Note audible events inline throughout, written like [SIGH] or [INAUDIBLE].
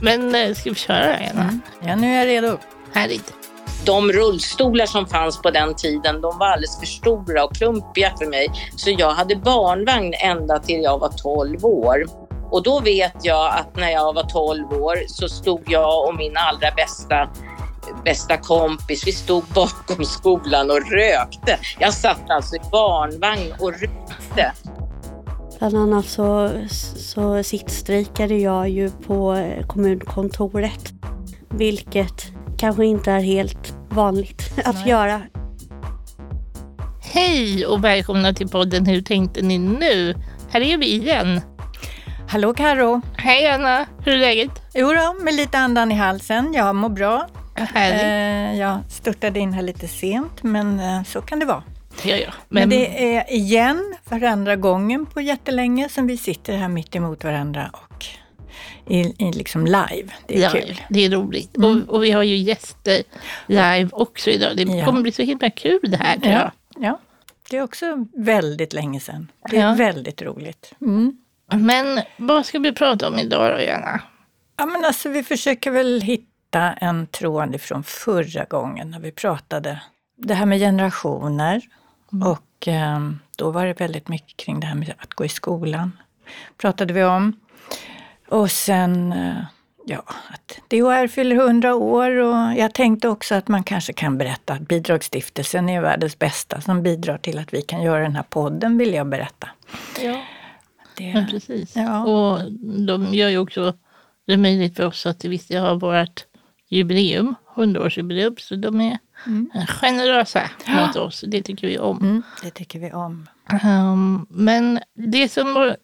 Men eh, ska vi köra Anna? Mm. Ja, nu är jag redo. Härligt. De rullstolar som fanns på den tiden, de var alldeles för stora och klumpiga för mig. Så jag hade barnvagn ända till jag var 12 år. Och då vet jag att när jag var 12 år så stod jag och min allra bästa bästa kompis, vi stod bakom skolan och rökte. Jag satt alltså i barnvagn och rökte. Bland annat så, så sittstrejkade jag ju på kommunkontoret. Vilket kanske inte är helt vanligt att Nej. göra. Hej och välkomna till podden Hur tänkte ni nu? Här är vi igen. Hallå Karo. Hej Anna, hur är läget? Jo då, med lite andan i halsen. Jag mår bra. Härligt. Eh, jag störtade in här lite sent, men eh, så kan det vara. Ja. Men... men... det är igen för andra gången på jättelänge som vi sitter här mitt emot varandra och i, i liksom live. Det är ja, kul. Det är roligt. Mm. Och, och, vi har ju gäster live också idag. Det ja. kommer bli så himla kul det här tror jag. Ja, det är också väldigt länge sedan. Det är väldigt roligt. Mm. Men vad ska vi prata om idag då, Jana? Ja, men alltså, vi försöker väl hitta en tråd från förra gången när vi pratade det här med generationer. Mm. Och eh, då var det väldigt mycket kring det här med att gå i skolan. pratade vi om. Och sen eh, ja, att DHR fyller 100 år och jag tänkte också att man kanske kan berätta att Bidragsstiftelsen är världens bästa som bidrar till att vi kan göra den här podden, vill jag berätta. Ja, det, men precis. Ja. Och de gör ju också det möjligt för oss att vi ska ha vårt jubileum, 100-årsjubileum, så de är mm. generösa mot oss. Det tycker vi om. Mm, det tycker vi om. Um, men det som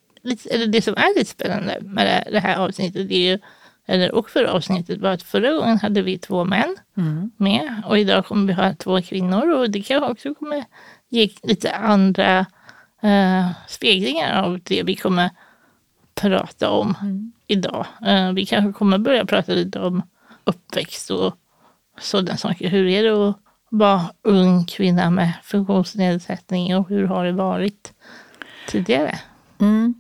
eller det som är lite spännande med det här avsnittet, är ju, eller och för avsnittet, var att förra gången hade vi två män mm. med och idag kommer vi ha två kvinnor och det kanske också kommer ge lite andra uh, speglingar av det vi kommer prata om mm. idag. Uh, vi kanske kommer börja prata lite om uppväxt och sådana saker. Hur är det att vara ung kvinna med funktionsnedsättning och hur har det varit tidigare? Mm.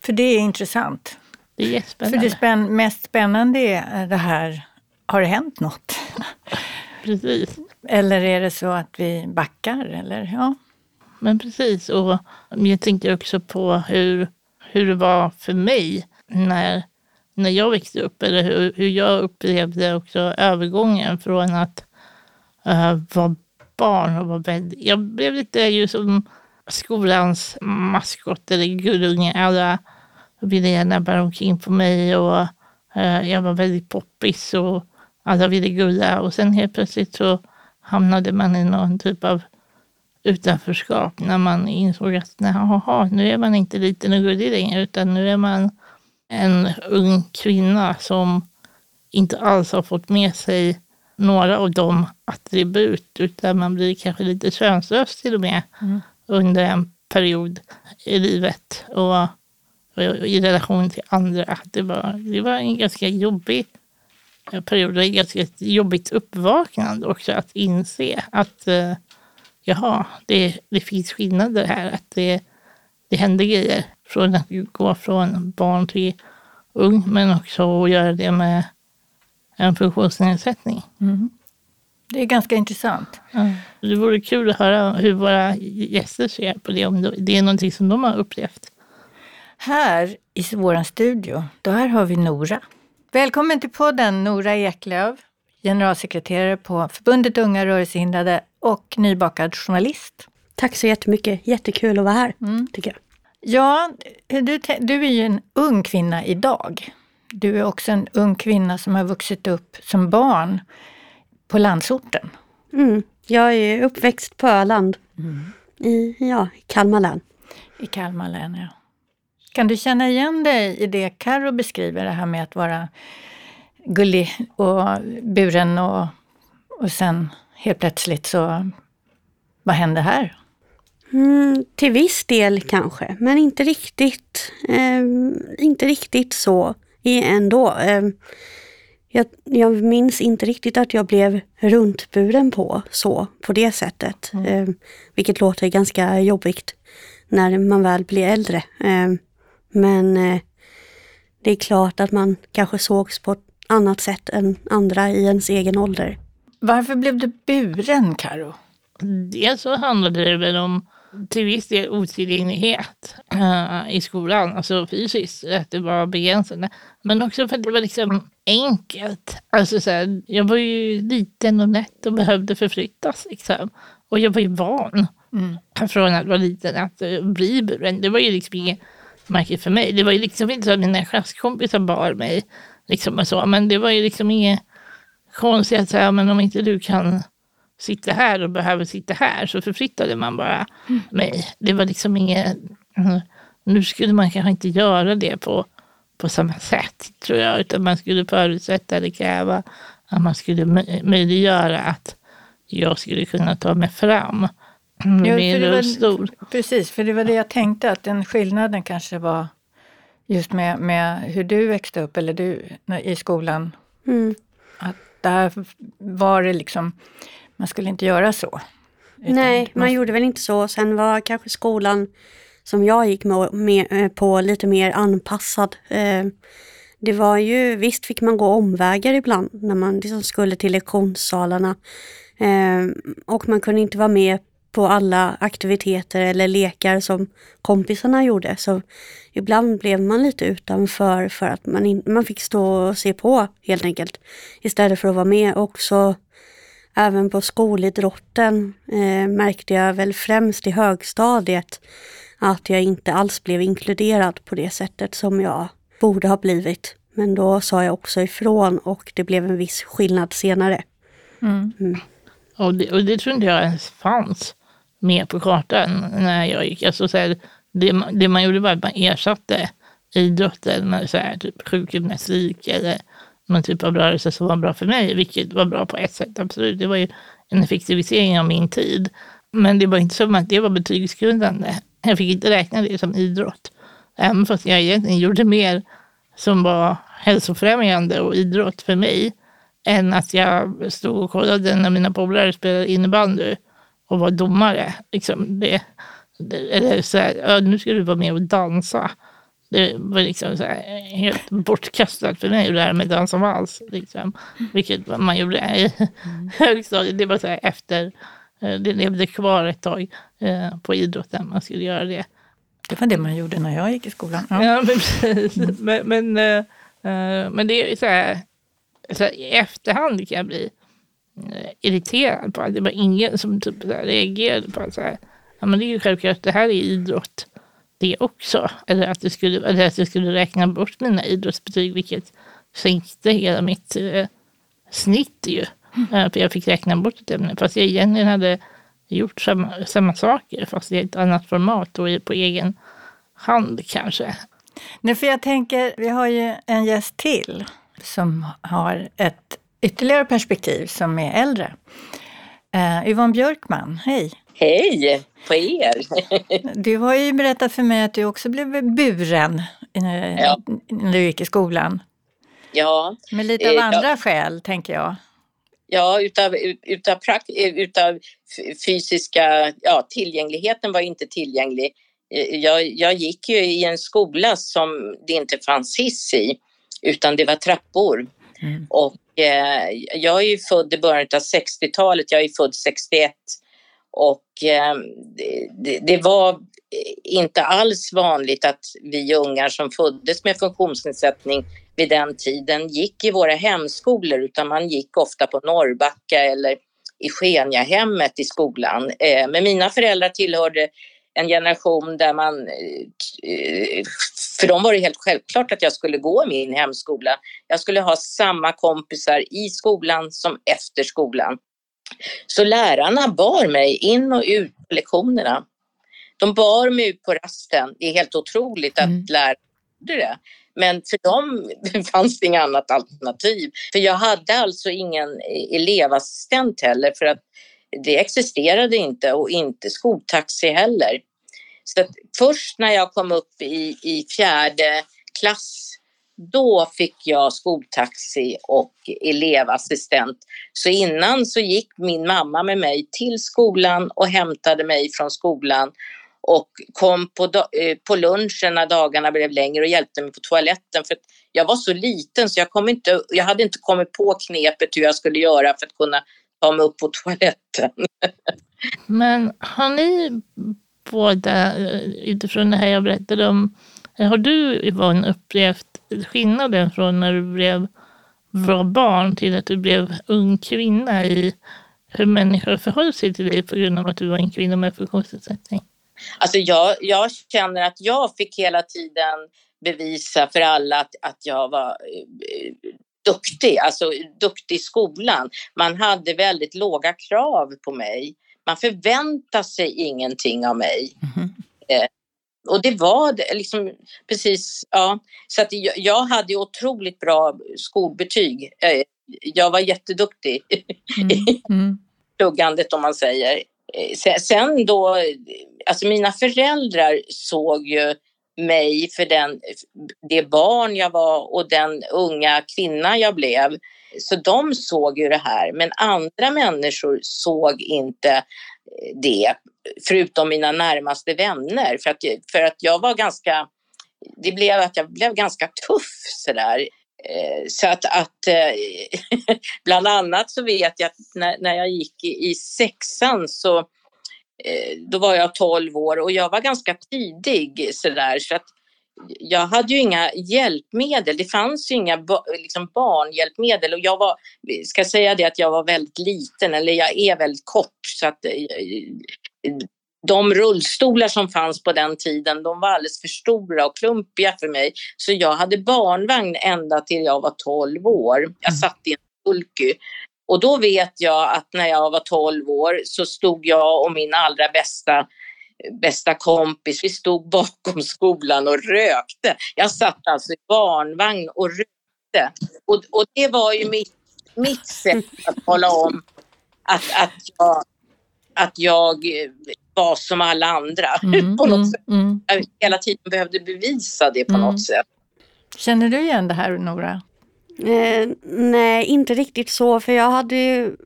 För det är intressant. Det är jättespännande. För det spänn mest spännande är det här, har det hänt något? [LAUGHS] Precis. Eller är det så att vi backar? Eller, ja. Men precis, och jag tänkte också på hur, hur det var för mig när, när jag växte upp, eller hur, hur jag upplevde också övergången från att uh, vara barn och vara väldigt... Jag blev lite ju som skolans maskot eller gullunge. Alla ville gärna bära omkring på mig och uh, jag var väldigt poppis och alla ville gulla. Och sen helt plötsligt så hamnade man i någon typ av utanförskap när man insåg att nu är man inte liten och gullig längre utan nu är man en ung kvinna som inte alls har fått med sig några av de attribut utan man blir kanske lite könslös till och med. Mm under en period i livet och, och i relation till andra. Det var, det var en ganska jobbig period, ett ganska jobbigt uppvaknande också att inse att uh, jaha, det, det finns skillnader här. Att det, det händer grejer från att gå från barn till ung, men också att göra det med en funktionsnedsättning. Mm. Det är ganska intressant. Mm. Det vore kul att höra hur våra gäster ser på det, om det är någonting som de har upplevt. Här i vår studio, där har vi Nora. Välkommen till podden Nora Eklöf, generalsekreterare på Förbundet Unga rörelsehindrade och nybakad journalist. Tack så jättemycket, jättekul att vara här mm. tycker jag. Ja, du, du är ju en ung kvinna idag. Du är också en ung kvinna som har vuxit upp som barn på landsorten. Mm. Jag är uppväxt på Öland mm. i ja, Kalmar län. I Kalmar län, ja. Kan du känna igen dig i det Karo beskriver, det här med att vara gullig och buren och, och sen helt plötsligt så, vad hände här? Mm, till viss del kanske, men inte riktigt, eh, inte riktigt så ändå. Eh, jag, jag, minns inte riktigt att jag blev runtburen på så, på det sättet. Mm. Eh, vilket låter ganska jobbigt när man väl blir äldre. Eh, men eh, det är klart att man kanske sågs på ett annat sätt än andra i ens egen ålder. Varför blev du buren, Karo? Dels så handlade det väl om till viss del otillgänglighet uh, i skolan, alltså fysiskt, att det var begränsande. Men också för att det var liksom enkelt. Alltså så här, jag var ju liten och nätt och behövde förflyttas. Liksom. Och jag var ju van mm. från att vara liten att uh, bli buren. Det var ju liksom inget märkligt för mig. Det var ju liksom inte så att mina klasskompisar bar mig. Liksom och så. Men det var ju liksom inget konstigt att säga, men om inte du kan sitta här och behöver sitta här så förflyttade man bara mm. mig. Det var liksom inget... Nu skulle man kanske inte göra det på, på samma sätt tror jag, utan man skulle förutsätta eller kräva att man skulle möjliggöra att jag skulle kunna ta mig fram med min rullstol. Precis, för det var det jag tänkte, att den skillnaden kanske var just med, med hur du växte upp, eller du i skolan. Mm. Att där var det liksom man skulle inte göra så. Nej, man, man gjorde väl inte så. Sen var kanske skolan som jag gick med, med, eh, på lite mer anpassad. Eh, det var ju, visst fick man gå omvägar ibland när man liksom skulle till lektionssalarna. Eh, och man kunde inte vara med på alla aktiviteter eller lekar som kompisarna gjorde. Så ibland blev man lite utanför för att man, in, man fick stå och se på helt enkelt. Istället för att vara med. Och så även på skolidrotten eh, märkte jag väl främst i högstadiet att jag inte alls blev inkluderad på det sättet som jag borde ha blivit. Men då sa jag också ifrån och det blev en viss skillnad senare. Mm. Mm. Och, det, och det tror inte jag ens fanns med på kartan när jag gick. Alltså, så här, det, det man gjorde var att man ersatte idrotten med så här, typ sjukgymnastik eller någon typ av rörelse som var bra för mig, vilket var bra på ett sätt, absolut. Det var ju en effektivisering av min tid. Men det var inte som att det var betygsgrundande. Jag fick inte räkna det som idrott. Även fast jag egentligen gjorde mer som var hälsofrämjande och idrott för mig än att jag stod och kollade när mina polare spelade innebandy och var domare. Liksom det, det, eller så här, nu ska du vara med och dansa. Det var liksom här, helt bortkastat för mig att lära mig dansa vals. Liksom. Vilket man gjorde i högstadiet. Det var så här efter, eh, det levde kvar ett tag eh, på idrotten. Man skulle göra det. Det var det man gjorde när jag gick i skolan. Ja, ja men precis. men, men, men det är så här, så här, i efterhand kan jag bli irriterad på att det var ingen som typ så här, reagerade på att så här, ja, men det är ju självklart, det här är idrott det också. Eller att, det skulle, eller att jag skulle räkna bort mina idrottsbetyg, vilket sänkte hela mitt eh, snitt ju. Mm. för jag fick räkna bort ett ämne, fast jag egentligen hade gjort samma, samma saker, fast i ett annat format och på egen hand kanske. Nu för jag tänker, vi har ju en gäst till som har ett ytterligare perspektiv som är äldre. Uh, Yvonne Björkman, hej! Hej på er! du har ju berättat för mig att du också blev buren ja. när du gick i skolan. Ja. Med lite av eh, andra ja. skäl, tänker jag. Ja, utav, utav, utav fysiska, ja tillgängligheten var inte tillgänglig. Eh, jag, jag gick ju i en skola som det inte fanns hiss i, utan det var trappor. Mm. Och eh, jag är ju född i början av 60-talet, jag är född 61. Och eh, det, det, var inte alls vanligt att vi ungar som föddes med funktionsnedsättning vid den tiden gick i våra hemskolor utan man gick ofta på Norrbacka eller i Skeniahemmet i skolan. Eh, men mina föräldrar tillhörde en generation där man, eh, för dem var det helt självklart att jag skulle gå min hemskola. Jag skulle ha samma kompisar i skolan som efter skolan. Så lärarna bar mig in och ut på lektionerna. De bar mig ut på rasten. Det är helt otroligt att mm. lärare gjorde det. Men för dem [LAUGHS] fanns det inget annat alternativ. För jag hade alltså ingen elevassistent heller för att det existerade inte och inte skoltaxi heller. Så först när jag kom upp i, i fjärde klass då fick jag skoltaxi och elevassistent. Så innan så gick min mamma med mig till skolan och hämtade mig från skolan och kom på, eh, på lunchen när dagarna blev längre och hjälpte mig på toaletten. För jag var så liten så jag, kom inte, jag hade inte kommit på knepet hur jag skulle göra för att kunna ta mig upp på toaletten. Men har ni båda, eh, utifrån det här jag berättade om, har du Yvonne upplevt skillnaden från när du blev var barn till att du blev ung kvinna i hur människor förhöll sig till dig på grund av att du var en kvinna med funktionsnedsättning? Alltså jag, jag känner att jag fick hela tiden bevisa för alla att, att jag var eh, duktig, alltså duktig i skolan. Man hade väldigt låga krav på mig. Man förväntade sig ingenting av mig. Mm. Eh, och det var liksom precis, ja. Så att jag, hade otroligt bra skolbetyg. Eh, jag var jätteduktig [LAUGHS] mm. Mm. pluggandet om man säger. Eh, sen då, alltså mina föräldrar såg ju mig för den, det barn jag var och den unga kvinna jag blev. Så de såg ju det här, men andra människor såg inte eh, det, förutom mina närmaste vänner. För att, för att jag var ganska, det blev att jag blev ganska tuff sådär. Eh, så att, att eh, [LAUGHS] bland annat så vet jag att när, när jag gick i, i sexan så då var jag 12 år och jag var ganska tidig sådär så att jag hade ju inga hjälpmedel. Det fanns ju inga liksom barnhjälpmedel och jag var, ska säga det att jag var väldigt liten eller jag är väldigt kort så att de rullstolar som fanns på den tiden de var alldeles för stora och klumpiga för mig. Så jag hade barnvagn ända till jag var 12 år. Jag mm. satt i en pulky. Och då vet jag att när jag var 12 år så stod jag och min allra bästa bästa kompis, vi stod bakom skolan och rökte. Jag satt alltså i barnvagn och rökte. Och, och det var ju mitt, mitt sätt att tala om att, att jag att jag var som alla andra. [LAUGHS] Mm, på något mm, sätt. Mm. Jag hela tiden behövde bevisa det på mm. något sätt. Känner du igen det här Nora? Eh, nej, inte riktigt så, för jag hade ju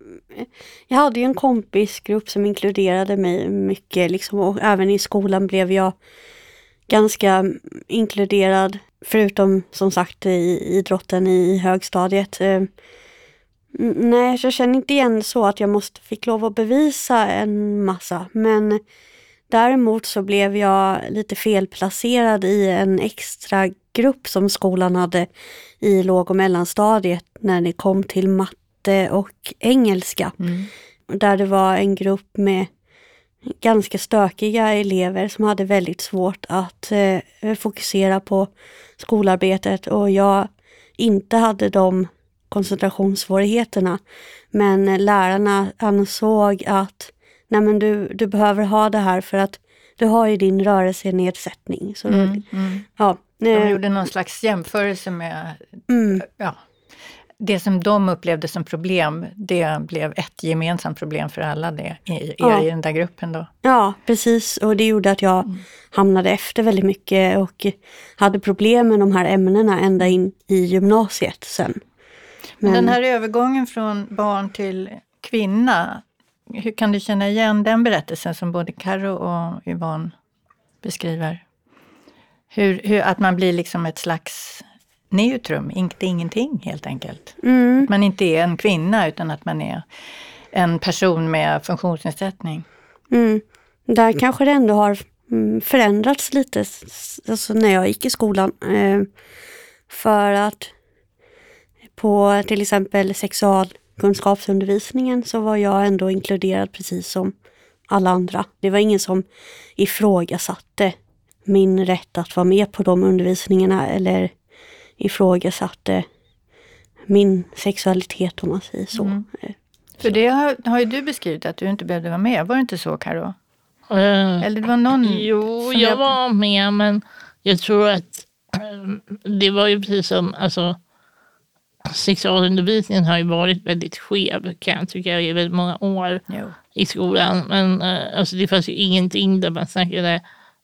jag hade ju en kompisgrupp som inkluderade mig mycket liksom, och även i skolan blev jag ganska inkluderad, förutom som sagt i idrotten i högstadiet. Eh, nej, jag känner inte igen så att jag måste fick lov att bevisa en massa, men däremot så blev jag lite felplacerad i en extra grupp som skolan hade i låg och mellanstadiet när det kom till matte och engelska. Mm. Där det var en grupp med ganska stökiga elever som hade väldigt svårt att eh, fokusera på skolarbetet och jag inte hade de koncentrationssvårigheterna. Men lärarna ansåg att nej men du, du behöver ha det här för att du har ju din rörelsenedsättning. Så mm, mm. Ja, de gjorde någon slags jämförelse med mm. ja, det som de upplevde som problem, det blev ett gemensamt problem för alla det, i, ja. i den där gruppen då. Ja, precis. Och det gjorde att jag mm. hamnade efter väldigt mycket och hade problem med de här ämnena ända in i gymnasiet sen. Men den här övergången från barn till kvinna, hur kan du känna igen den berättelsen som både Karo och Yvonne beskriver? Hur, hur, att man blir liksom ett slags neutrum, inte ingenting helt enkelt. Mm. Att man inte är en kvinna utan att man är en person med funktionsnedsättning. Mm. Där kanske det ändå har mm, förändrats lite alltså när jag gick i skolan. Eh, för att på till exempel sexualkunskapsundervisningen så var jag ändå inkluderad precis som alla andra. Det var ingen som ifrågasatte min rätt att vara med på de undervisningarna eller ifrågasatte min sexualitet om man säger så. Mm. Eh, För det har, har ju du beskrivit att du inte behövde vara med, var det inte så Karo? Uh, Eller det var någon Jo, jag, jag var med men jag tror att äh, det var ju precis som, alltså sexualundervisningen har ju varit väldigt skev kan jag tycka i väldigt många år jo. i skolan. Men äh, alltså, det fanns ju ingenting där man snackade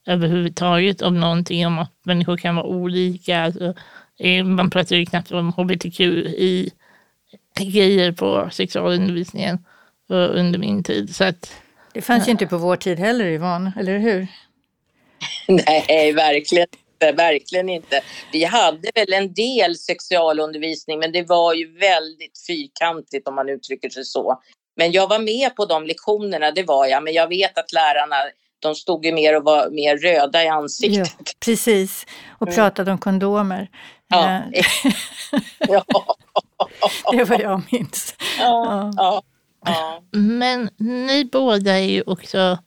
överhuvudtaget om någonting om att människor kan vara olika. Alltså, eh, man pratar ju knappt om hbtq i grejer på sexualundervisningen under min tid. Så att, det fanns ju inte på vår tid heller Yvonne, eller hur? Nej, verkligen inte. Verkligen inte. Vi hade väl en del sexualundervisning men det var ju väldigt fyrkantigt om man uttrycker sig så. Men jag var med på de lektionerna, det var jag. Men jag vet att lärarna de stod ju mer och var mer röda i ansiktet. Ja, precis, och mm. pratade om kondomer. Ja. Eh, ja. [LAUGHS] det vad jag minns. Ja, ja. ja. Men ni båda är ju också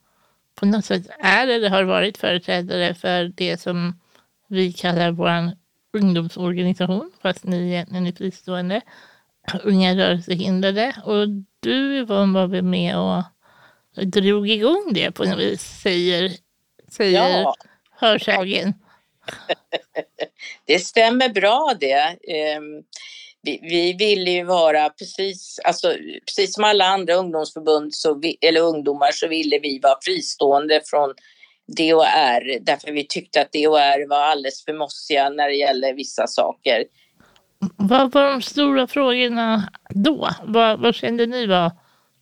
på något sätt är eller har varit företrädare för det som vi kallar vår ungdomsorganisation, fast ni egentligen är fristående, Unga rörelsehindrade. Och du Yvonne var väl med och drog igång det på något vis, säger, säger ja. hörsägen. [LAUGHS] det stämmer bra det. Ehm, vi, vi ville ju vara precis, alltså, precis som alla andra ungdomsförbund så vi, eller ungdomar så ville vi vara fristående från DHR därför vi tyckte att DHR var alldeles för mossiga när det gäller vissa saker. Vad var de stora frågorna då? Vad, vad kände ni var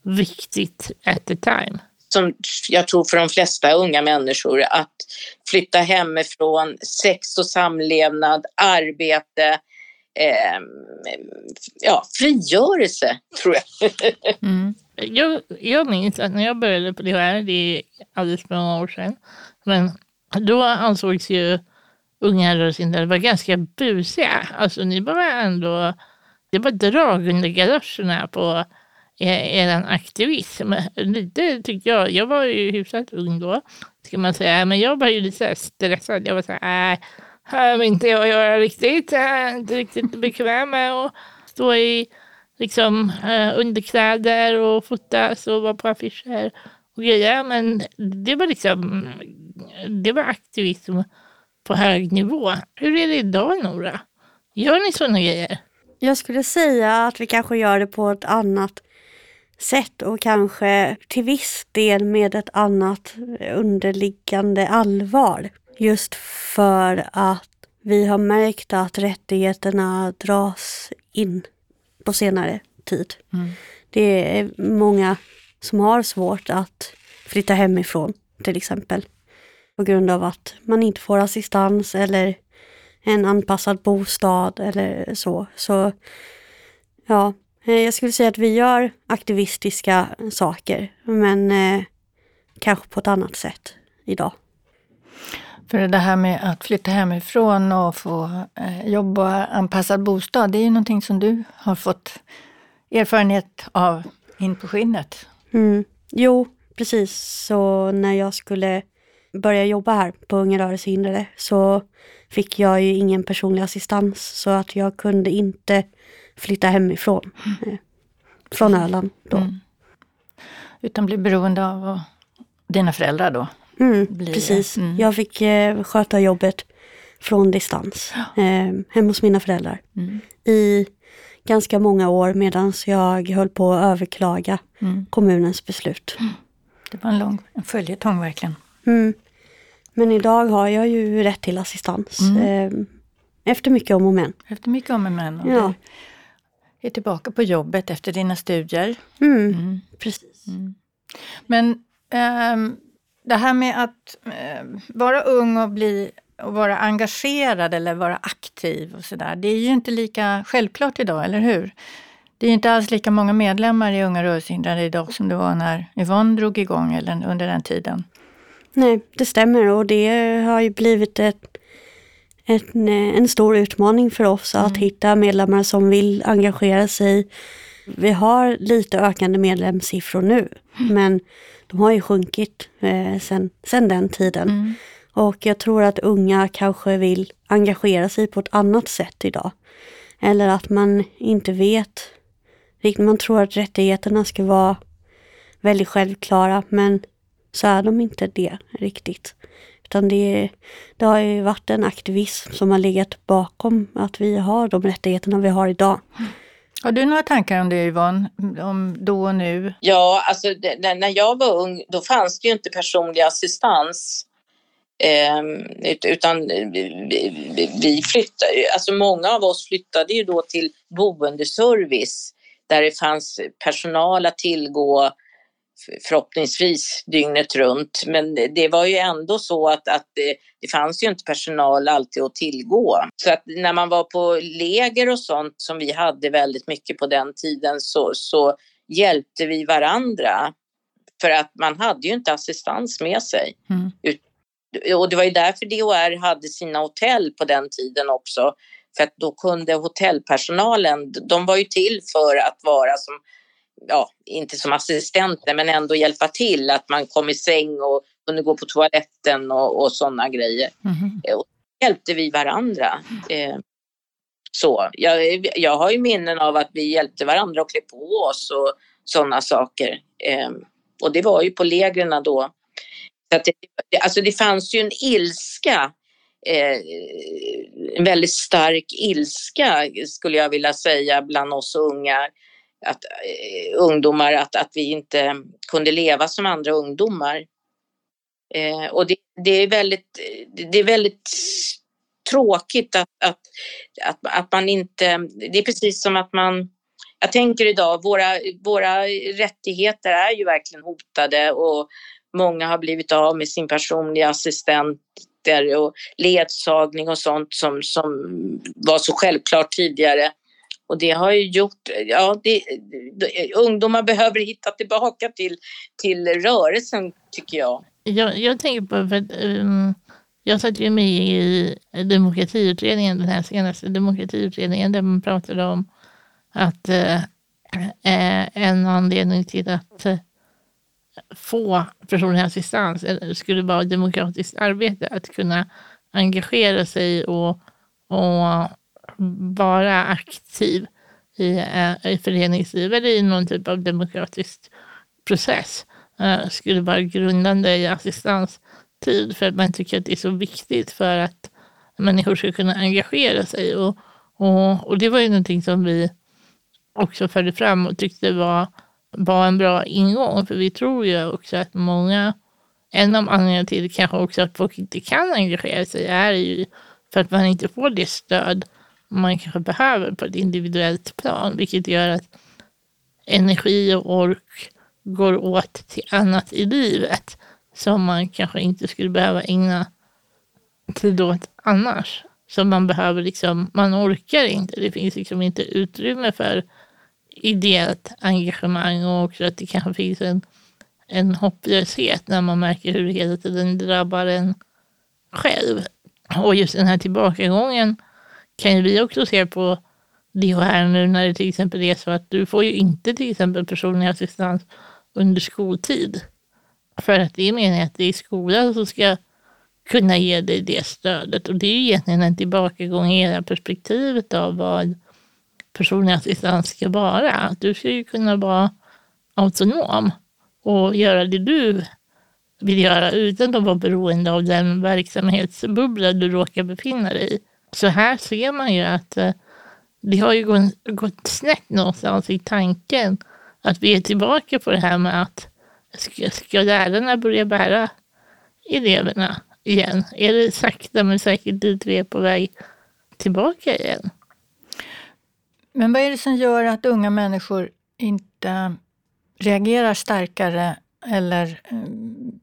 viktigt at the time? Som jag tror för de flesta unga människor att flytta hemifrån, sex och samlevnad, arbete, eh, ja, frigörelse tror jag. mm jag. Jag minns att när jag började på det här, det är alldeles för många år sedan, men då ansågs ju unga rörelsehindrade vara ganska busiga. Alltså ni var ändå, det var drag under galoscherna på e, er aktivism. Lite tyckte jag, jag var ju hyfsat ung då, ska man säga, men jag var ju lite stressad. Jag var så här, äh, här vill inte jag göra riktigt. Jag är inte riktigt bekväm med att stå i liksom, eh, underkläder och fotas och vara på affischer och grejer. Men det var liksom, det var aktivism på hög nivå. Hur är det idag Nora? Gör ni sådana grejer? Jag skulle säga att vi kanske gör det på ett annat sätt och kanske till viss del med ett annat underliggande allvar. Just för att vi har märkt att rättigheterna dras in på senare tid. Mm. Det är många som har svårt att flytta hemifrån till exempel. På grund av att man inte får assistans eller en anpassad bostad eller så. Så ja, Eh, jag skulle säga att vi gör aktivistiska saker, men eh, kanske på ett annat sätt idag. För det här med att flytta hemifrån och få eh, jobb och anpassad bostad, det är ju någonting som du har fått erfarenhet av in på skinnet. Mm. Jo, precis. Så när jag skulle börja jobba här på Unga rörelsehindrade så fick jag ju ingen personlig assistans så att jag kunde inte flytta hemifrån. Mm. Från Öland då. Mm. Utan bli beroende av dina föräldrar då? Mm, precis. Mm. Jag fick eh, sköta jobbet från distans eh, hemma hos mina föräldrar. Mm. I ganska många år medan jag höll på att överklaga mm. kommunens beslut. Mm. Det var en lång en följetong verkligen. Men idag har jag ju rätt till assistans. Eh, efter mycket om och men. Efter mycket om och men. Och ja är tillbaka på jobbet efter dina studier. Mm, mm. Precis. Mm. Men eh, det här med att eh, vara ung och, bli, och vara engagerad eller vara aktiv och sådär, det är ju inte lika självklart idag, eller hur? Det är inte alls lika många medlemmar i Unga rörelsehindrade idag som det var när Yvonne drog igång eller under den tiden. Nej, det stämmer och det har ju blivit ett en, en stor utmaning för oss mm. att hitta medlemmar som vill engagera sig. Vi har lite ökande medlemssiffror nu, mm. men de har ju sjunkit eh, sen, sen den tiden. Mm. Och jag tror att unga kanske vill engagera sig på ett annat sätt idag. Eller att man inte vet. Man tror att rättigheterna ska vara väldigt självklara, men så är de inte det riktigt. Utan det, det har ju varit en aktivism som har legat bakom att vi har de rättigheterna vi har idag. Har du några tankar om det Yvonne, om då och nu? Ja, alltså det, när jag var ung då fanns det ju inte personlig assistans. Eh, utan vi, vi flyttade, alltså många av oss flyttade ju då till boendeservice där det fanns personal att tillgå förhoppningsvis dygnet runt. Men det var ju ändå så att, att det, det fanns ju inte personal alltid att tillgå. Så att när man var på läger och sånt som vi hade väldigt mycket på den tiden så, så hjälpte vi varandra. För att man hade ju inte assistans med sig. Mm. Och det var ju därför DHR hade sina hotell på den tiden också. För att då kunde hotellpersonalen, de var ju till för att vara som ja, inte som assistenter men ändå hjälpa till att man kom i säng och kunde gå på toaletten och, och sådana grejer. Mm. Och hjälpte vi varandra. Eh, så, jag, jag har ju minnen av att vi hjälpte varandra att klä på oss och sådana saker. Eh, och det var ju på lägren då. Så att det, alltså det fanns ju en ilska eh, en väldigt stark ilska skulle jag vilja säga bland oss unga att, eh, ungdomar att, att vi inte kunde leva som andra ungdomar. Eh, och det, det, är väldigt, det är väldigt tråkigt att, att, att, att man inte... Det är precis som att man... Jag tänker idag, våra, våra rättigheter är ju verkligen hotade och många har blivit av med sin personliga assistenter och ledsagning och sånt som, som var så självklart tidigare. Och det har ju gjort, ja, det, ungdomar behöver hitta tillbaka till, till rörelsen tycker jag. Jag, jag tänker på, för um, jag satt ju med i demokratiutredningen, den här senaste demokratiutredningen där man pratade om att uh, en anledning till att uh, få personlig assistans skulle vara demokratiskt arbete, att kunna engagera sig och, och vara aktiv i, eh, i föreningsliv eller i någon typ av demokratisk process eh, skulle vara grundande i assistanstid för att man tycker att det är så viktigt för att människor ska kunna engagera sig. Och, och, och det var ju någonting som vi också förde fram och tyckte var, var en bra ingång. För vi tror ju också att många, en av anledningarna till kanske också att folk inte kan engagera sig är ju för att man inte får det stöd man kanske behöver på ett individuellt plan, vilket gör att energi och ork går åt till annat i livet som man kanske inte skulle behöva ägna tid åt annars. Som man behöver liksom, man orkar inte. Det finns liksom inte utrymme för ideellt engagemang och också att det kanske finns en, en hopplöshet när man märker hur det hela tiden drabbar en själv. Och just den här tillbakagången kan ju vi också se på det här nu när det till exempel är så att du får ju inte till exempel personlig assistans under skoltid. För att det är meningen att det är skolan som ska kunna ge dig det stödet. Och det är ju egentligen en tillbakagång i hela perspektivet av vad personlig assistans ska vara. Du ska ju kunna vara autonom och göra det du vill göra utan att vara beroende av den verksamhetsbubbla du råkar befinna dig i. Så här ser man ju att eh, det har ju gått, snett någonstans i tanken att vi är tillbaka på det här med att ska, ska lärarna börja bära eleverna igen? Är det sakta men säkert dit vi är på väg tillbaka igen? Men vad är det som gör att unga människor inte reagerar starkare eller eh,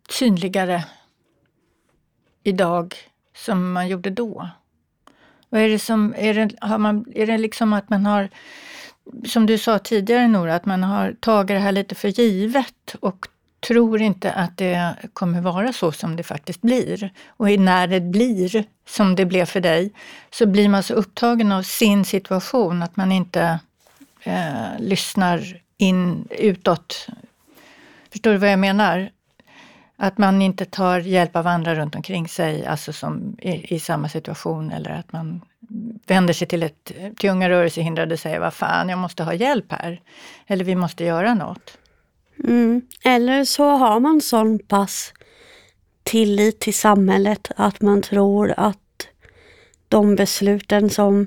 synligare idag som man gjorde då? Vad är det som, är det, har man, är det liksom att man har, som du sa tidigare Nora, att man har tagit det här lite för givet och tror inte att det kommer vara så som det faktiskt blir. Och när det blir som det blev för dig, så blir man så upptagen av sin situation att man inte eh, lyssnar in utåt. Förstår du vad jag menar? Att man inte tar hjälp av andra runt omkring sig, alltså som i, i samma situation eller att man vänder sig till, ett, till unga rörelsehindrade och säger vad fan, jag måste ha hjälp här. Eller vi måste göra något. Mm. Eller så har man sån pass tillit till samhället att man tror att de besluten som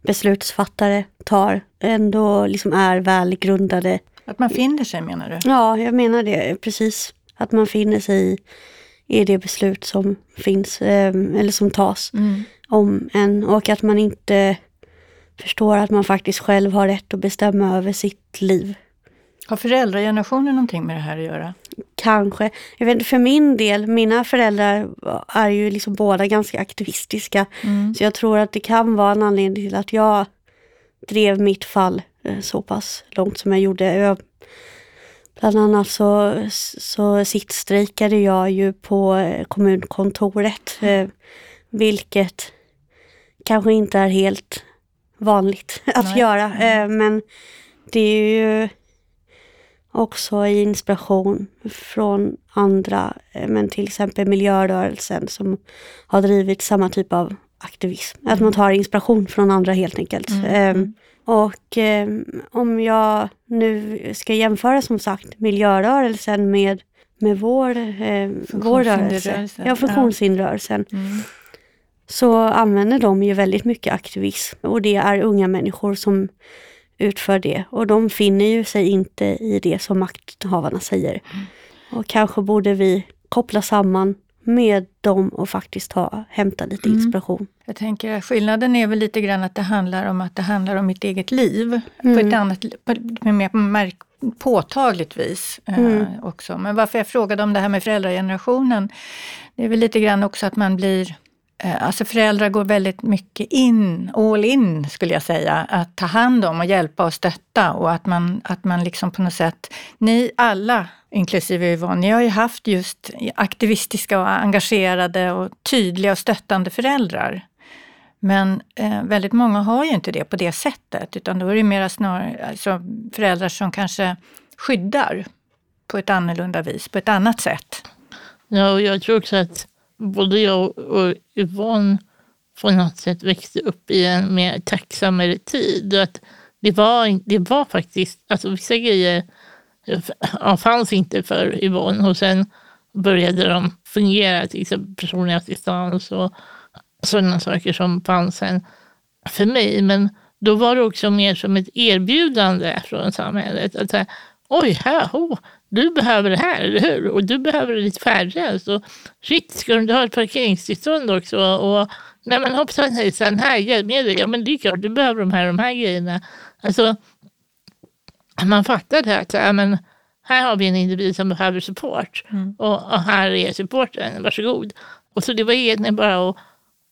beslutsfattare tar ändå liksom är välgrundade. Att man finner sig menar du? Ja, jag menar det precis. Att man finner sig i, i det beslut som finns eh, eller som tas mm. om en och att man inte förstår att man faktiskt själv har rätt att bestämma över sitt liv. Har föräldragenerationen någonting med det här att göra? Kanske. Jag vet inte, för min del, mina föräldrar är ju liksom båda ganska aktivistiska. Mm. Så jag tror att det kan vara en anledning till att jag drev mitt fall eh, så pass långt som jag gjorde. Jag, bland annat så, så sittstrejkade jag ju på eh, kommunkontoret, eh, vilket kanske inte är helt vanligt [LAUGHS] att Nej. göra. Eh, men det är ju också inspiration från andra, men till exempel miljörörelsen som har drivit samma typ av aktivism. Att man tar inspiration från andra helt enkelt. Eh, och eh, om jag nu ska jämföra som sagt miljörörelsen med, med vår, eh, vår rörelse, Funktionshinderrörelsen, ja, funktionshinderrörelsen, Mm. så använder de ju väldigt mycket aktivism. Och det är unga människor som utför det. Och de finner ju sig inte i det som makthavarna säger. Och kanske borde vi koppla samman med dem och faktiskt ha, hämta lite Mm. inspiration. Jag tänker att skillnaden är väl lite grann att det handlar om att det handlar om mitt eget liv på ett Mm. annat, på mer märk, påtagligt vis eh, Mm. också. Men varför jag frågade om det här med föräldragenerationen, det är väl lite grann också att man blir eh, Eh, alltså föräldrar går väldigt mycket in, all in skulle jag säga, att ta hand om och hjälpa och stötta och att man, att man liksom på något sätt, ni alla, inklusive Yvonne, ni har ju haft just aktivistiska och engagerade och tydliga och stöttande föräldrar. Men eh, väldigt många har ju inte det på det sättet, utan då är det mera snarare alltså, föräldrar som kanske skyddar på ett annorlunda vis, på ett annat sätt. Ja, och jag tror också att både jag och Yvonne på något sätt växte upp i en mer tacksammare tid. Och att det, var, det var faktiskt, alltså vissa grejer ja, fanns inte för Yvonne och sen började de fungera, till exempel personlig assistans och sådana saker som fanns sen för mig. Men då var det också mer som ett erbjudande från samhället. Att säga, Oj, här, oh, du behöver det här, eller hur? Och du behöver lite färdtjänst. Och shit, ska du inte ha ett parkeringstillstånd också? Och nej men hoppsan hejsan, här hjälpmedel. Ja men det är klart, du behöver de här, de här grejerna. Alltså, man fattade att ja, men, här har vi en individ som behöver support. Och, och här är supporten, varsågod. Och så det var egentligen bara att,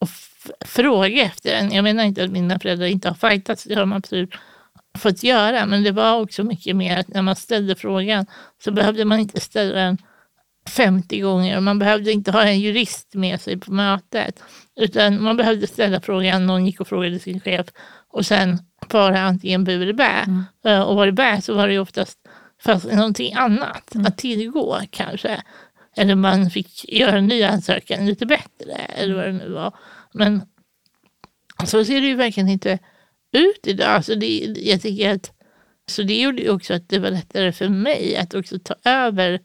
att fråga efter den. Jag menar inte att mina föräldrar inte har fightats, det har de absolut fått göra. Men det var också mycket mer att när man ställde frågan så behövde man inte ställa den 50 gånger. och Man behövde inte ha en jurist med sig på mötet. Utan man behövde ställa frågan, någon gick och frågade sin chef och sen var det antingen bu eller bä. Eh, Och var det bä så var det ju oftast fast någonting annat att tillgå kanske. Eller man fick göra en ny ansökan lite bättre eller vad det nu var. Men så ser det ju verkligen inte ut idag. Alltså det, jag tycker att, så det gjorde ju också att det var lättare för mig att också ta över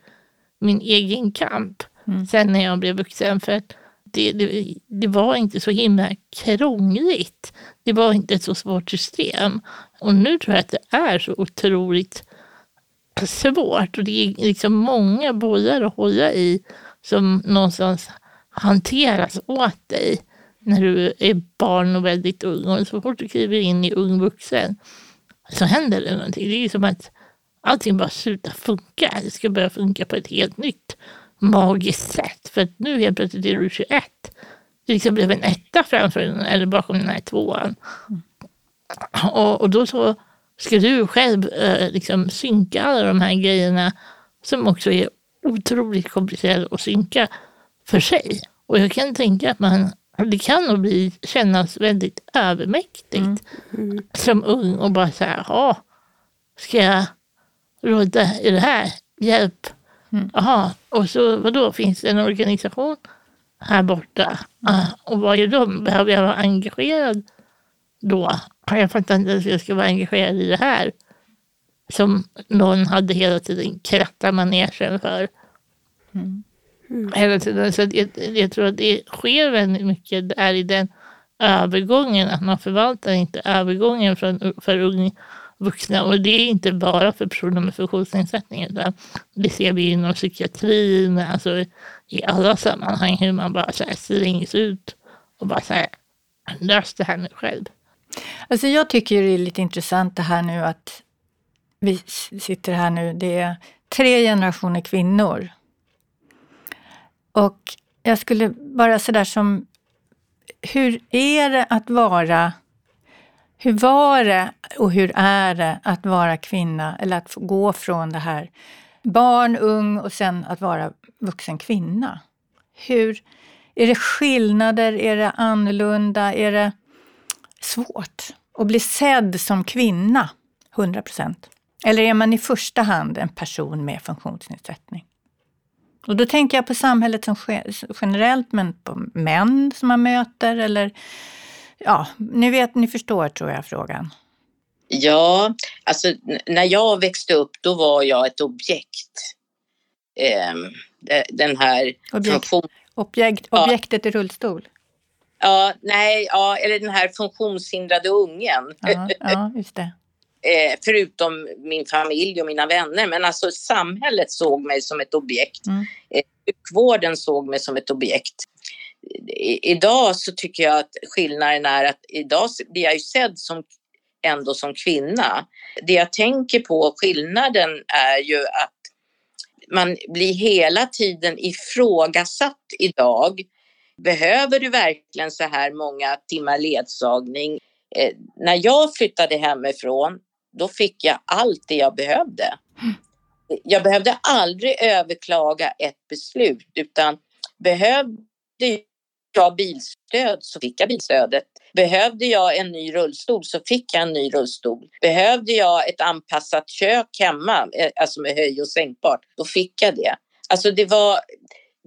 min egen kamp sen när jag blev vuxen. För att det, det, det var inte så himla krångligt. Det var inte ett så svårt system. Och nu tror jag att det är så otroligt svårt. Och det är liksom många bollar att hålla i som någonstans hanteras åt dig när du är barn och väldigt ung. Och så fort du kliver in i ung vuxen så händer det någonting. Det är som att allting bara slutar funka. Det ska börja funka på ett helt nytt magiskt sätt. För att nu helt plötsligt är du 21. Det liksom blev en etta framför den, eller bakom den här tvåan. Och, och då så ska du själv eh, liksom synka alla de här grejerna som också är otroligt komplicerade att synka för sig. Och jag kan tänka att man, det kan nog bli, kännas väldigt övermäktigt som ung och bara säga, jaha, ska jag råda i det här? Hjälp. Jaha, och så vadå, finns det en organisation här borta? Ah, och vad är de? Behöver jag vara engagerad då? Jag fattar inte att jag ska vara engagerad i det här. Som någon hade hela tiden krattat manegen för. Hela tiden. Så jag, jag tror att det sker väldigt mycket där i den övergången. Att man förvaltar inte övergången från, för unga vuxna. Och det är inte bara för personer med funktionsnedsättning. Utan det ser vi inom psykiatrin. Alltså i alla sammanhang. Hur man bara så här slängs ut. Och bara så här, lös det här nu själv. Alltså jag tycker det är lite intressant det här nu att vi sitter här nu, det är tre generationer kvinnor. Och jag skulle bara sådär som, hur är det att vara hur var det och hur är det att vara kvinna eller att gå från det här barn, ung och sen att vara vuxen kvinna? Hur, är det skillnader? Är det annorlunda? Är det svårt att bli sedd som kvinna? 100 procent. Eller är man i första hand en person med funktionsnedsättning? Och då tänker jag på samhället som generellt, men på män som man möter eller ja, ni vet, ni förstår tror jag frågan. Ja, alltså när jag växte upp då var jag ett objekt. Eh, den här objekt, funktion... objekt, objektet ja. i rullstol? Ja, nej, ja, eller den här funktionshindrade ungen. Ja, ja just det. Eh, förutom min familj och mina vänner. Men alltså samhället såg mig som ett objekt. Mm. Eh, sjukvården såg mig som ett objekt idag så tycker jag att skillnaden är att idag blir jag ju sedd som ändå som kvinna. Det jag tänker på, skillnaden är ju att man blir hela tiden ifrågasatt idag. Behöver du verkligen så här många timmar ledsagning? Eh, när jag flyttade hemifrån, då fick jag allt det jag behövde. Jag behövde aldrig överklaga ett beslut utan behövde jag bilstöd så fick jag bilstödet. Behövde jag en ny rullstol så fick jag en ny rullstol. Behövde jag ett anpassat kök hemma, eh, alltså med höj och sänkbart, då fick jag det. Alltså det var,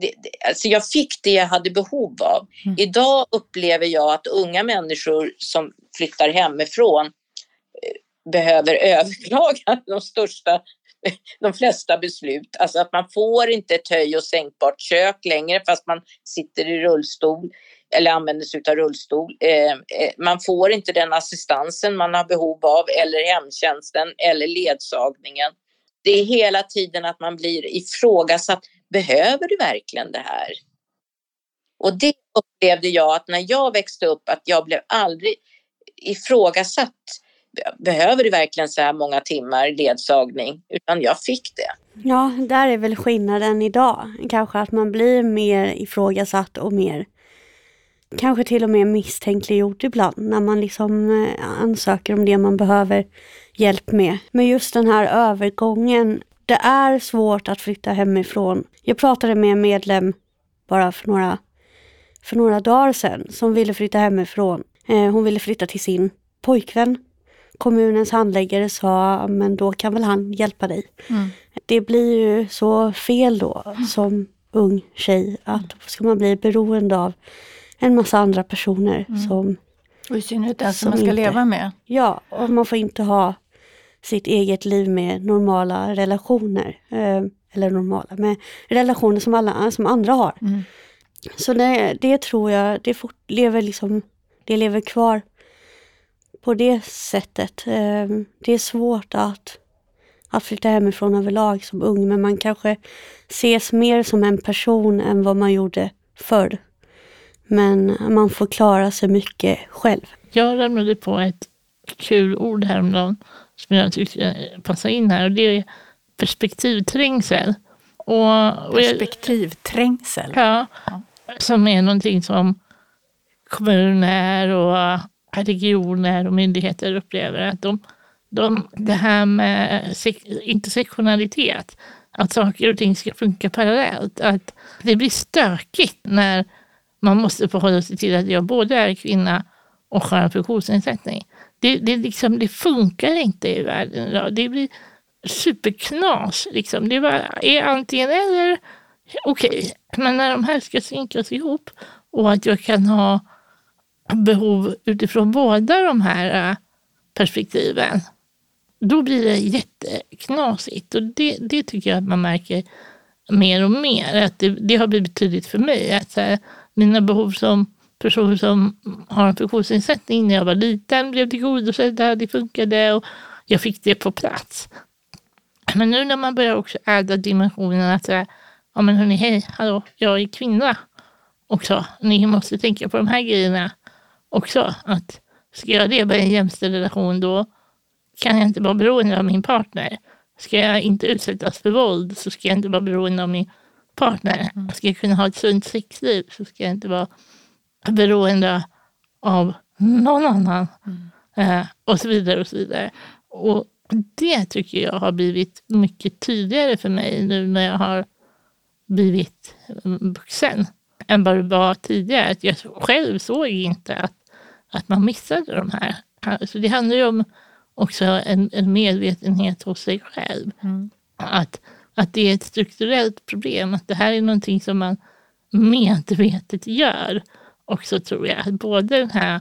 det, alltså jag fick det jag hade behov av. Mm. Idag upplever jag att unga människor som flyttar hemifrån behöver överklaga [LAUGHS] de största [LAUGHS] de flesta beslut. Alltså att man får inte ett höj och sänkbart kök längre fast man sitter i rullstol eller använder sig av rullstol. Eh, eh, man får inte den assistansen man har behov av eller hemtjänsten eller ledsagningen. Det är hela tiden att man blir ifrågasatt. Behöver du verkligen det här? Och det upplevde jag att när jag växte upp att jag blev aldrig ifrågasatt behöver du verkligen så här många timmar ledsagning? Utan jag fick det. Ja, där är väl skillnaden idag. Kanske att man blir mer ifrågasatt och mer kanske till och med misstänkliggjort ibland när man liksom eh, ansöker om det man behöver hjälp med. Men just den här övergången, det är svårt att flytta hemifrån. Jag pratade med en medlem bara för några, för några dagar sedan som ville flytta hemifrån. Eh, hon ville flytta till sin pojkvän kommunens handläggare sa, men då kan väl han hjälpa dig. Mm. Det blir ju så fel då som ung tjej att då ska man bli beroende av en massa andra personer mm. som... Och i synnerhet den som man ska inte, leva med. Ja, och man får inte ha sitt eget liv med normala relationer. Eh, eller normala, med relationer som, alla, som andra har. Mm. Så det, det tror jag, det lever liksom, det lever kvar på det sättet. Ehm, det är svårt att, att flytta hemifrån överlag som ung, men man kanske ses mer som en person än vad man gjorde förr. Men man får klara sig mycket själv. Jag ramlade på ett kul ord häromdagen som jag tyckte passar in här och det är perspektivträngsel. Och, och perspektivträngsel? Ja, som är någonting som kommuner och regioner och myndigheter upplever att de, de, det här med intersektionalitet, att saker och ting ska funka parallellt, att det blir stökigt när man måste förhålla sig till att jag både är kvinna och har en funktionsnedsättning. Det, det, liksom, det funkar inte i världen idag. Det blir superknas. Liksom. Det är antingen eller. Okej, okay. men när de här ska synkas ihop och att jag kan ha behov utifrån båda de här eh, perspektiven, då blir det jätteknasigt. Och det, det tycker jag att man märker mer och mer. Att det, det har blivit tydligt för mig att här, mina behov som person som har en funktionsnedsättning när jag var liten blev tillgodosedda, det funkade och jag fick det på plats. Men nu när man börjar också äda dimensionen att säga, ja men hörni, hej, hallå, jag är kvinna också. Ni måste tänka på de här grejerna också. Att ska jag leva i en jämställd relation då kan jag inte vara beroende av min partner. Ska jag inte utsättas för våld så ska jag inte vara beroende av min partner. Mm. Ska jag kunna ha ett sunt sexliv så ska jag inte vara beroende av någon annan. Mm. Eh, och så vidare och så vidare. Och det tycker jag har blivit mycket tydligare för mig nu när jag har blivit vuxen än vad det var tidigare. Att jag själv såg inte att, att man missade de här. Så det handlar ju om också en, en medvetenhet hos sig själv. Mm. Att, att det är ett strukturellt problem, att det här är någonting som man medvetet gör. Också tror jag, att både den här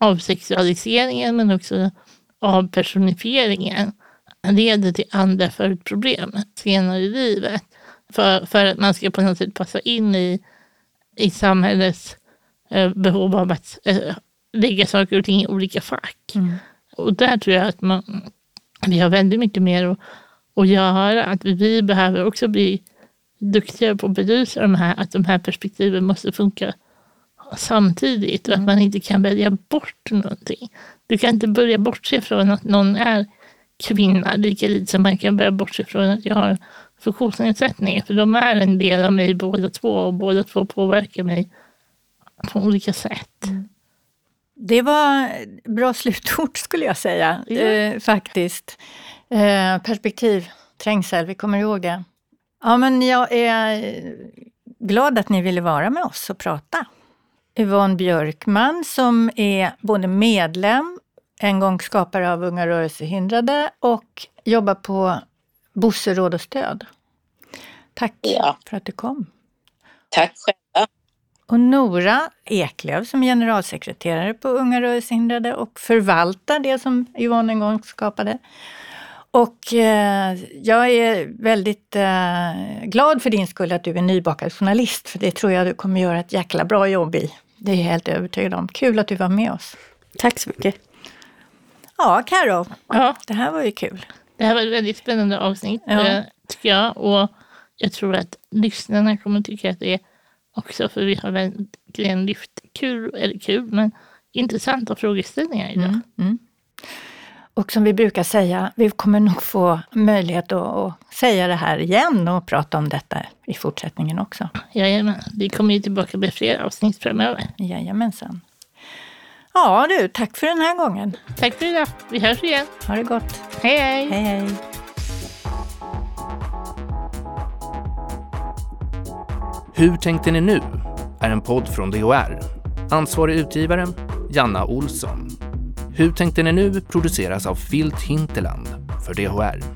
avsexualiseringen men också avpersonifieringen leder till andra följdproblem senare i livet. För, för att man ska på något sätt passa in i, i samhällets eh, behov av att eh, lägga saker och ting i olika fack. Mm. Och där tror jag att man, vi har väldigt mycket mer att, att göra. Att vi behöver också bli duktigare på att belysa de här, att de här perspektiven måste funka samtidigt och att mm. man inte kan välja bort någonting. Du kan inte börja bortse från att någon är kvinna lika lite som man kan börja bortse från att jag har funktionsnedsättning. För de är en del av mig båda två och båda två påverkar mig på olika sätt. Det var bra slutord [LAUGHS] skulle jag säga, ja. eh, faktiskt. Eh, perspektiv, trängsel, vi kommer ihåg det. Ja, men jag är glad att ni ville vara med oss och prata. Yvonne Björkman som är både medlem, en gång skapare av Unga rörelsehindrade och jobbar på Bosse Råd och Stöd. Tack ja. för att du kom. Tack själva. Och Nora Eklöf som är generalsekreterare på Unga rörelsehindrade och förvaltar det som Yvonne en gång skapade. Och eh, jag är väldigt eh, glad för din skull att du är nybakad journalist, för det tror jag du kommer göra ett jäkla bra jobb i. Det är jag helt övertygad om. Kul att du var med oss. Tack så mycket. Ja, Karo. Ja. Det här var ju kul. Det här var ett väldigt spännande avsnitt, ja. Eh, tycker jag. Och jag tror att lyssnarna kommer tycka att det är också, för vi har verkligen lyft kul, eller kul, men intressanta frågeställningar idag. Mm, mm. Och som vi brukar säga, vi kommer nog få möjlighet att, säga det här igen och prata om detta i fortsättningen också. Jajamän, vi kommer ju tillbaka med fler avsnitt framöver. Jajamensan. Ja du, tack för den här gången. Tack för idag. Vi hörs igen. Ha det gott. Hej hej. Hej hej. Hur tänkte ni nu? är en podd från DHR. Ansvarig utgivare Janna Olsson. Hur tänkte ni nu produceras av Filt Hinterland för DHR.